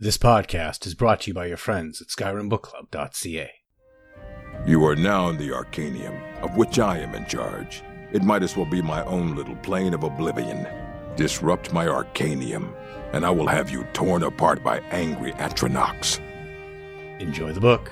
This podcast is brought to you by your friends at SkyrimBookClub.ca. You are now in the Arcanaeum, of which I am in charge. It might as well be my own little plane of oblivion. Disrupt my Arcanaeum, and I will have you torn apart by angry Atronachs. Enjoy the book.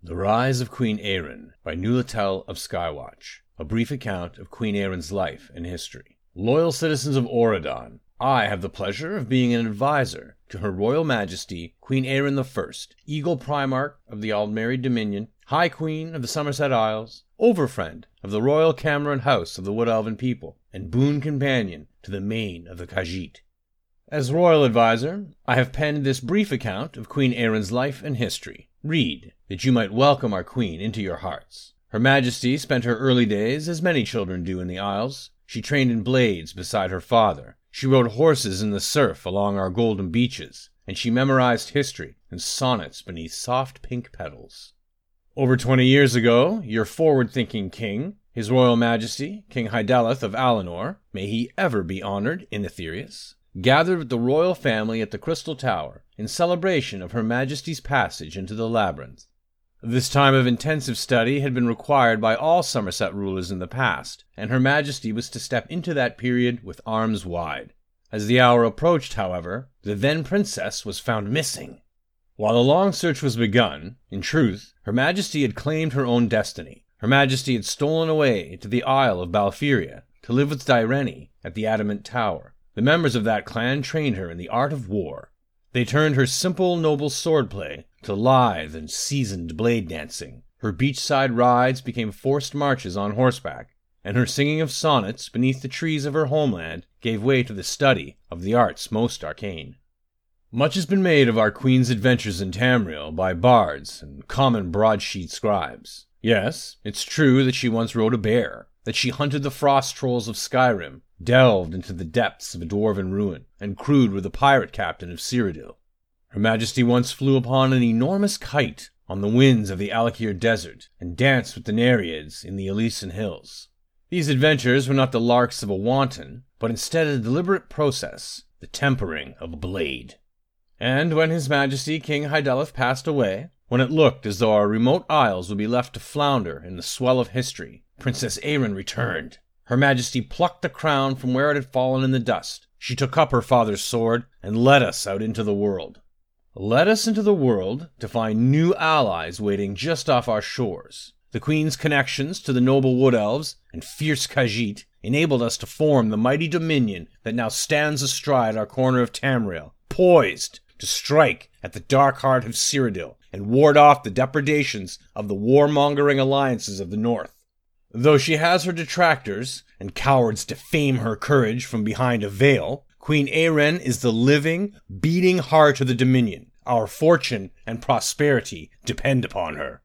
The Rise of Queen Ayrenn by Nulatel of Skywatch. A brief account of Queen Ayrenn's life and history. Loyal citizens of Auridon, I have the pleasure of being an advisor to Her Royal Majesty Queen Ayrenn I, Eagle Primarch of the Aldmeri Dominion, High Queen of the Summerset Isles, Overfriend of the Royal Camoran House of the Wood Elven people, and boon companion to the Mane of the Khajiit. As Royal Advisor, I have penned this brief account of Queen Ayrenn's life and history. Read, that you might welcome our Queen into your hearts. Her Majesty spent her early days as many children do in the Isles. She trained in blades beside her father, she rode horses in the surf along our golden beaches, and she memorized history and sonnets beneath soft pink petals. Over twenty years ago, your forward thinking king, His Royal Majesty, King Hidellith of Alinor, may he ever be honored in Aetherius, gathered with the royal family at the Crystal Tower in celebration of Her Majesty's passage into the labyrinth. This time of intensive study had been required by all Summerset rulers in the past, and Her Majesty was to step into that period with arms wide. As the hour approached, however, the then princess was found missing. While the long search was begun, in truth, Her Majesty had claimed her own destiny. Her Majesty had stolen away to the Isle of Balfiera to live with Direnni at the Adamant Tower. The members of that clan trained her in the art of war. They turned her simple, noble swordplay to lithe and seasoned blade dancing. Her beachside rides became forced marches on horseback, and her singing of sonnets beneath the trees of her homeland gave way to the study of the arts most arcane. Much has been made of our queen's adventures in Tamriel by bards and common broadsheet scribes. Yes, it's true that she once rode a bear, that she hunted the frost trolls of Skyrim, delved into the depths of a dwarven ruin, and crewed with the pirate captain of Cyrodiil. Her Majesty once flew upon an enormous kite on the winds of the Alik'r Desert and danced with the Nereids in the Elysian Hills. These adventures were not the larks of a wanton, but instead a deliberate process, the tempering of a blade. And when His Majesty King Hidellith passed away, when it looked as though our remote isles would be left to flounder in the swell of history, Princess Ayrenn returned. Her Majesty plucked the crown from where it had fallen in the dust. She took up her father's sword and led us out into the world led us into the world to find new allies waiting just off our shores. The Queen's connections to the noble wood elves and fierce Khajiit enabled us to form the mighty dominion that now stands astride our corner of Tamriel, poised to strike at the dark heart of Cyrodiil and ward off the depredations of the warmongering alliances of the north. Though she has her detractors, and cowards defame her courage from behind a veil, Queen Ayrenn is the living, beating heart of the Dominion. Our fortune and prosperity depend upon her.